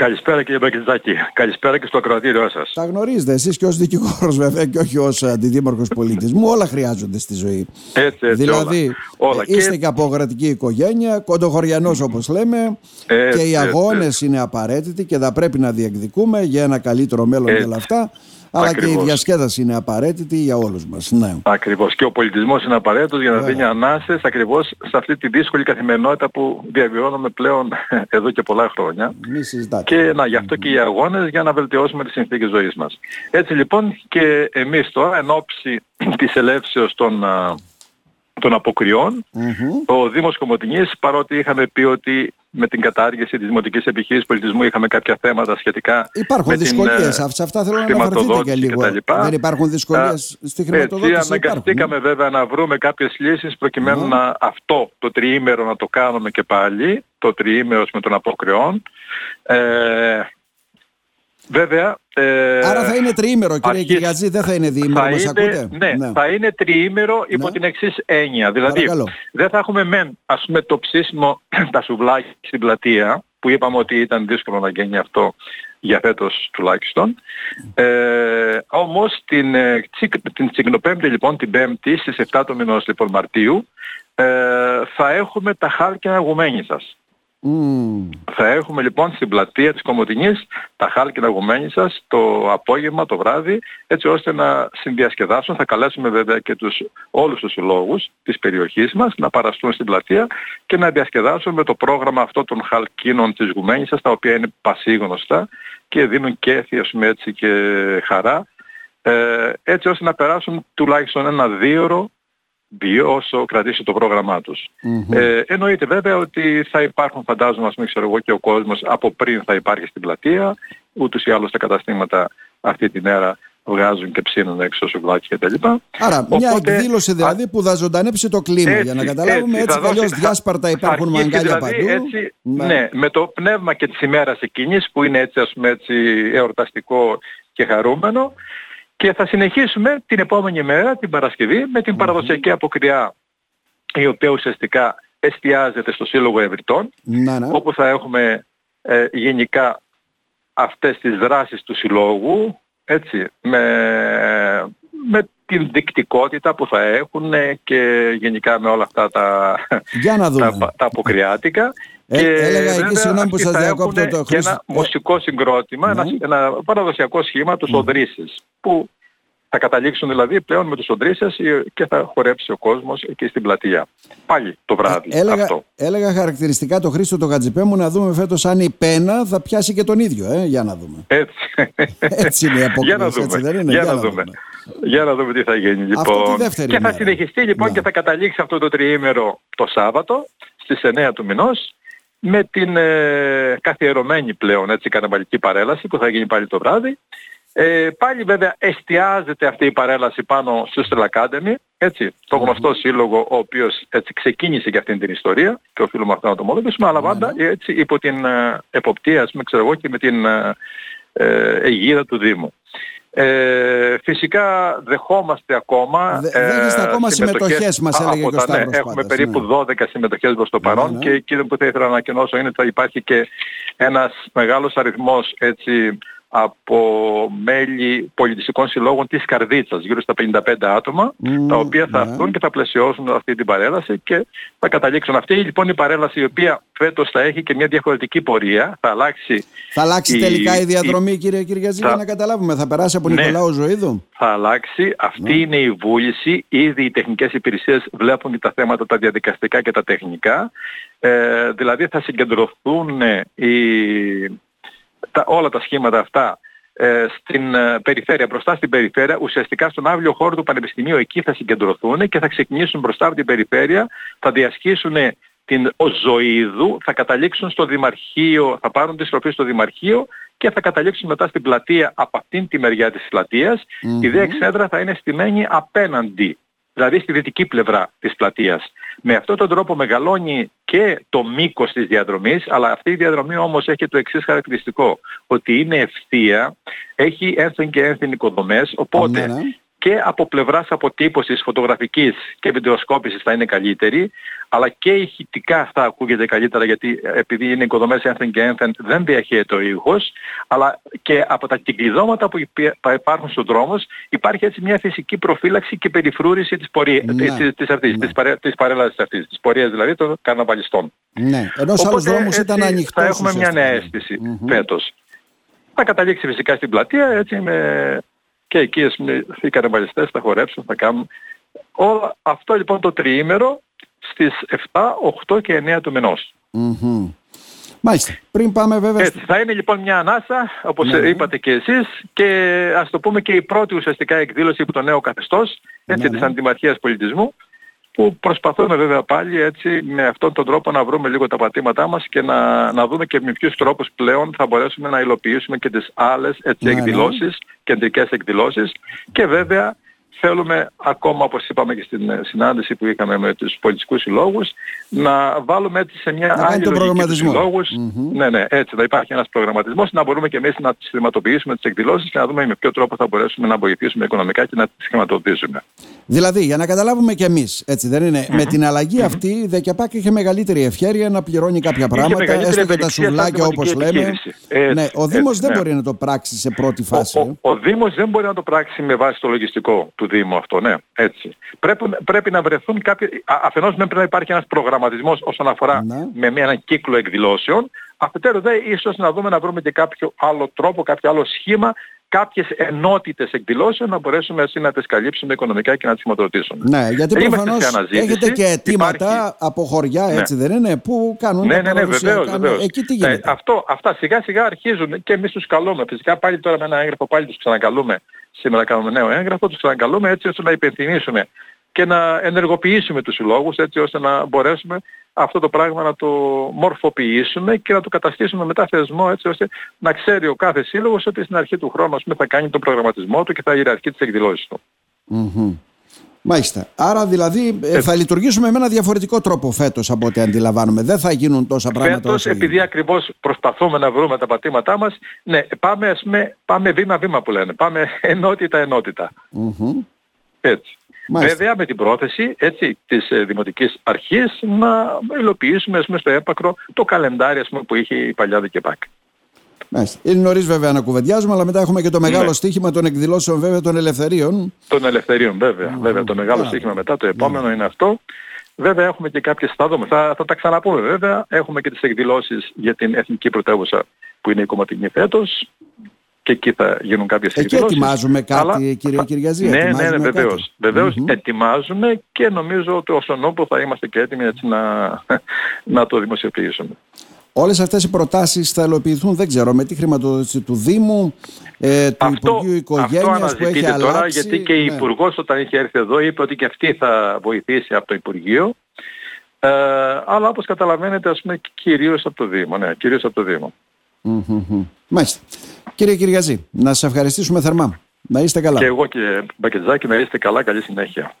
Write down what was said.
Καλησπέρα κύριε Μπακετζάκη. Καλησπέρα και στο ακροατήριό σας. Τα γνωρίζετε εσείς και ως δικηγόρος βέβαια και όχι ως αντιδήμαρχος πολιτισμού. Όλα χρειάζονται στη ζωή. Έτσι, έτσι, δηλαδή όλα. όλα. είστε και... και από κρατική οικογένεια, κοντοχωριανός όπως λέμε έτσι, και οι αγώνες έτσι. είναι απαραίτητοι και θα πρέπει να διεκδικούμε για ένα καλύτερο μέλλον και όλα αυτά. Αλλά Ακριβώς. και η διασκέδαση είναι απαραίτητη για όλους μας. Ναι. Ακριβώς. Και ο πολιτισμός είναι απαραίτητος για να δίνει ανάσες ακριβώς σε αυτή τη δύσκολη καθημερινότητα που διαβιώνουμε πλέον εδώ και πολλά χρόνια. Και να, γι' αυτό και οι αγώνες για να βελτιώσουμε τις συνθήκες ζωής μας. Έτσι λοιπόν και εμείς τώρα εν ώψη της ελεύσεως των των αποκριών, mm-hmm. ο Δήμος Κομωτινής, παρότι είχαμε πει ότι με την κατάργηση της Δημοτικής Επιχείρησης Πολιτισμού είχαμε κάποια θέματα σχετικά Υπάρχουν με δυσκολίες, την, σε αυτά θέλω να αναφερθείτε και λίγο. Δεν υπάρχουν δυσκολίες Α, στη χρηματοδότηση; Έτσι αναγκαστήκαμε υπάρχουν. βέβαια να βρούμε κάποιες λύσεις προκειμένου mm. να αυτό το τριήμερο να το κάνουμε και πάλι, το τριήμερο με των αποκριών. Ε, Βέβαια... Ε, Άρα θα είναι τριήμερο κύριε αρχής, Κυριατζή, δεν θα είναι διήμερο, θα μας είναι, ακούτε; Ναι, ναι, θα είναι τριήμερο υπό ναι. την εξής έννοια. Δηλαδή Παρακαλώ. δεν θα έχουμε μεν ας πούμε το ψήσιμο τα σουβλάκια στην πλατεία που είπαμε ότι ήταν δύσκολο να γίνει αυτό για φέτος τουλάχιστον. Ε, όμως την, ε, την Τσικνοπέμπτη λοιπόν, την Πέμπτη στις 7 του μηνός λοιπόν Μαρτίου ε, θα έχουμε τα χάλκινα γουμένισσας. Mm. Θα έχουμε λοιπόν στην πλατεία της Κομωτινής τα χάλκινα γουμένισσας το απόγευμα, το βράδυ, έτσι ώστε να συνδιασκεδάσουν. Θα καλέσουμε βέβαια και τους, όλους τους συλλόγους της περιοχής μας να παραστούν στην πλατεία και να διασκεδάσουν με το πρόγραμμα αυτό των χαλκίνων της γουμένισσας, τα οποία είναι πασίγνωστα και δίνουν και έτσι και χαρά, ε, έτσι ώστε να περάσουν τουλάχιστον ένα δύο όσο κρατήσει το πρόγραμμά τους. Mm-hmm. Ε, εννοείται βέβαια ότι θα υπάρχουν φαντάζομαι ας πούμε ξέρω εγώ και ο κόσμος από πριν θα υπάρχει στην πλατεία, ούτως ή άλλως τα καταστήματα αυτή την έρα βγάζουν και ψήνουν έξω σουβλάκια κτλ. Άρα μια Οπότε, εκδήλωση δηλαδή που θα ζωντανέψει το κλίμα έτσι, για να καταλάβουμε έτσι, έτσι αλλιώς διάσπαρτα υπάρχουν μαγκάλια δηλαδή, παντού. Έτσι, ναι. ναι. με το πνεύμα και της ημέρας εκείνης που είναι έτσι ας πούμε έτσι εορταστικό και χαρούμενο και θα συνεχίσουμε την επόμενη μέρα, την Παρασκευή, με την παραδοσιακή αποκριά η οποία ουσιαστικά εστιάζεται στο Σύλλογο Ευρυτών, όπου θα έχουμε ε, γενικά αυτές τις δράσεις του Συλλόγου, έτσι, με, με την δικτικότητα που θα έχουν και γενικά με όλα αυτά τα, τα, τα αποκριάτικα. Ε, και έλεγα εκεί, συγγνώμη που σας διακόπτω το Και ένα μουσικό συγκρότημα, ένα, ένα παραδοσιακό σχήμα, τους mm. που θα καταλήξουν δηλαδή πλέον με τους οντρίσες και θα χορέψει ο κόσμος εκεί στην πλατεία. Πάλι το βράδυ έλεγα, αυτό. Έλεγα χαρακτηριστικά το Χρήστο το Γατζιπέ μου να δούμε φέτος αν η πένα θα πιάσει και τον ίδιο. Ε, για να δούμε. Έτσι, έτσι είναι η απόκληση. Για να δούμε. Έτσι δεν είναι; Για, για να, δούμε. δούμε. Για να δούμε τι θα γίνει λοιπόν. και θα συνεχιστεί λοιπόν ναι. και θα καταλήξει αυτό το τριήμερο το Σάββατο στις 9 του μηνός με την ε, καθιερωμένη πλέον έτσι καναβαλική παρέλαση που θα γίνει πάλι το βράδυ. Ε, πάλι βέβαια εστιάζεται αυτή η παρέλαση πάνω στο Stella Academy, έτσι, το γνωστό σύλλογο ο οποίος έτσι, ξεκίνησε και αυτήν την ιστορία και οφείλουμε αυτό να το ομολογήσουμε, αλλά πάντα έτσι υπό την ε, εποπτεία, ας πούμε, ξέρω εγώ, και με την ε, ε, αιγίδα του Δήμου. Ε, φυσικά δεχόμαστε ακόμα Δε, Δέχεστε ακόμα συμμετοχές μας έλεγε και ο ναι, Έχουμε περίπου 12 ναι. συμμετοχές προς το παρόν ναι, ναι. και εκείνο που θα ήθελα να ανακοινώσω είναι ότι θα υπάρχει και ένας μεγάλος αριθμός έτσι, από μέλη πολιτιστικών συλλόγων της Καρδίτσας, γύρω στα 55 άτομα, τα οποία θα ναι. έρθουν και θα πλαισιώσουν αυτή την παρέλαση και θα καταλήξουν. Αυτή λοιπόν η παρέλαση η οποία φέτος θα έχει και μια διαφορετική πορεία, θα αλλάξει... Θα αλλάξει η... τελικά η διαδρομή η... κύριε Κυριαζή, θα... για να καταλάβουμε, θα περάσει από ναι. Νικολάου Ζωήδου; Θα αλλάξει, αυτή ναι. είναι η βούληση, ήδη οι τεχνικές υπηρεσίες βλέπουν τα θέματα τα διαδικαστικά και τα τεχνικά, ε, δηλαδή θα συγκεντρωθούν οι τα, όλα τα σχήματα αυτά ε, στην ε, περιφέρεια, μπροστά στην περιφέρεια, ουσιαστικά στον άβλιο χώρο του Πανεπιστημίου εκεί θα συγκεντρωθούν και θα ξεκινήσουν μπροστά από την περιφέρεια, θα διασχίσουν την Οζοίδου, θα καταλήξουν στο Δημαρχείο, θα πάρουν τη στροφή στο Δημαρχείο και θα καταλήξουν μετά στην πλατεία από αυτήν τη μεριά της πλατειας Η δε εξέδρα θα είναι στημένη απέναντι δηλαδή στη δυτική πλευρά της πλατείας. Με αυτόν τον τρόπο μεγαλώνει και το μήκος της διαδρομής, αλλά αυτή η διαδρομή όμως έχει το εξής χαρακτηριστικό, ότι είναι ευθεία, έχει ένθεν και ένθεν οικοδομές, οπότε ναι, ναι. και από πλευράς αποτύπωσης φωτογραφικής και βιντεοσκόπησης θα είναι καλύτερη, αλλά και ηχητικά θα ακούγεται καλύτερα γιατί επειδή είναι οικοδομές ένθεν και ένθεν δεν διαχέεται ο ήχος, αλλά και από τα κυκλειδώματα που υπάρχουν στον δρόμο υπάρχει έτσι μια φυσική προφύλαξη και περιφρούρηση της, πορεία, ναι. της, της, αυτής, ναι. της, παρέ, της παρέλασης αυτής, της πορείας δηλαδή των καρναβαλιστών. Ναι, ενώ σε άλλους δρόμους ήταν ανοιχτός. Θα έχουμε μια νέα αίσθηση mm-hmm. φέτος. Θα καταλήξει φυσικά στην πλατεία έτσι με... και εκεί οι καρναβαλιστές θα χορέψουν, θα κάνουν. Όλο αυτό λοιπόν το τριήμερο στις 7, 8 και 9 του μηνός. Mm-hmm. Μάλιστα. Πριν πάμε βέβαια... Έτσι, θα είναι λοιπόν μια ανάσα, όπως ναι, ναι. είπατε και εσείς, και ας το πούμε και η πρώτη ουσιαστικά εκδήλωση από το νέο καθεστώς, έτσι, ναι, της Αντιμαρχίας Πολιτισμού, που προσπαθούμε βέβαια πάλι έτσι με αυτόν τον τρόπο να βρούμε λίγο τα πατήματά μας και να, να δούμε και με ποιους τρόπους πλέον θα μπορέσουμε να υλοποιήσουμε και τις άλλες έτσι, εκδηλώσεις, κεντρικές εκδηλώσεις και βέβαια θέλουμε ακόμα όπως είπαμε και στην ε, συνάντηση που είχαμε με τους πολιτικούς συλλόγους να βάλουμε έτσι σε μια άλλη λογική τους συλλογους Ναι, ναι, έτσι να υπάρχει ένας προγραμματισμός να μπορούμε και εμείς να τις χρηματοποιήσουμε τις εκδηλώσεις και να δούμε με ποιο τρόπο θα μπορέσουμε να βοηθήσουμε οικονομικά και να τις χρηματοδοτήσουμε. Δηλαδή, για να καταλάβουμε και εμείς, έτσι δεν ειναι με την αλλαγή αυτή η ΔΕΚΙΑΠΑΚ είχε μεγαλύτερη ευχέρεια να πληρώνει κάποια πράγματα, έστω και τα σουβλάκια όπως λέμε. ναι, ο Δήμος δεν ναι. μπορεί να το πράξει σε πρώτη φάση. Ο, ο, ο Δήμος δεν μπορεί να το πράξει με βάση το λογιστικό του Δήμου αυτό, ναι, έτσι. Πρέπει, πρέπει να βρεθούν κάποιοι, αφενός πρέπει να υπάρχει ένας προγραμματισμός όσον αφορά ναι. με με έναν κύκλο εκδηλώσεων, αφετέρου δε ίσως να δούμε να βρούμε και κάποιο άλλο τρόπο, κάποιο άλλο σχήμα κάποιες ενότητες εκδηλώσεων να μπορέσουμε έτσι να τις καλύψουμε οικονομικά και να τις χρηματοδοτήσουμε. Ναι, γιατί προφανώς έχετε και αιτήματα υπάρχει... από χωριά, ναι. έτσι δεν είναι, που κάνουν ναι, ναι, ναι, βεβαίως, κάνουν... βεβαίως. Εκεί τι γίνεται; Ναι, αυτό, αυτά σιγά σιγά αρχίζουν και εμείς τους καλούμε. Φυσικά πάλι τώρα με ένα έγγραφο πάλι τους ξανακαλούμε. Σήμερα κάνουμε νέο έγγραφο, τους ξανακαλούμε έτσι ώστε να υπενθυμίσουμε και να ενεργοποιήσουμε τους συλλόγους έτσι ώστε να μπορέσουμε αυτό το πράγμα να το μορφοποιήσουμε και να το καταστήσουμε μετά θεσμό έτσι ώστε να ξέρει ο κάθε σύλλογος ότι στην αρχή του χρόνου θα κάνει τον προγραμματισμό του και θα ιεραρχεί τις εκδηλώσεις του. Mm-hmm. Μάλιστα. Άρα δηλαδή ε, θα λειτουργήσουμε με ένα διαφορετικό τρόπο φέτος από ό,τι αντιλαμβάνουμε. Δεν θα γίνουν τόσα πράγματα. Φέτος επειδή ακριβώς προσπαθούμε να βρούμε τα πατήματά μας, ναι, πάμε, ας πούμε, πάμε βήμα-βήμα που λένε. Πάμε ενότητα-ενότητα. Mm-hmm. Έτσι. Μάλιστα. Βέβαια με την πρόθεση έτσι, της ε, Δημοτικής Αρχής να υλοποιήσουμε ας πούμε, στο έπακρο το καλεντάρι πούμε, που είχε η παλιά ΔΚΕΠΑΚ. Μάλιστα. Είναι νωρίς βέβαια να κουβεντιάζουμε, αλλά μετά έχουμε και το μεγάλο ναι. στίχημα των εκδηλώσεων βέβαια των ελευθερίων. Των ελευθερίων, βέβαια. Mm. βέβαια το μεγάλο yeah. στίχημα μετά το επόμενο yeah. είναι αυτό. Βέβαια έχουμε και κάποιες, θα δούμε, θα, θα τα ξαναπούμε βέβαια. Έχουμε και τις εκδηλώσεις για την Εθνική Πρωτεύουσα που είναι η κομματική φέτος και εκεί θα γίνουν κάποιες εκεί εκδηλώσεις. ετοιμάζουμε κάτι αλλά... κύριε Κυριαζή. Ναι, ναι, ναι, βεβαίως. Βεβαίως mm-hmm. ετοιμάζουμε και νομίζω ότι όσον όπου θα είμαστε και έτοιμοι έτσι να, να το δημοσιοποιήσουμε. Όλες αυτές οι προτάσεις θα ελοποιηθούν, δεν ξέρω, με τη χρηματοδότηση του Δήμου, ε, του αυτό, Υπουργείου Οικογένειας που έχει αλλάξει. τώρα, γιατί και η ναι. Υπουργός όταν είχε έρθει εδώ είπε ότι και αυτή θα βοηθήσει από το Υπουργείο. Ε, αλλά όπως καταλαβαίνετε, ας πούμε, κυρίως από το Δήμο. Ναι, κυρίως από το Δήμο. Mm-hmm. Μάλιστα. Κύριε Κυριαζή, να σας ευχαριστήσουμε θερμά. Να είστε καλά. Και εγώ και Μπακετζάκη να είστε καλά. Καλή συνέχεια.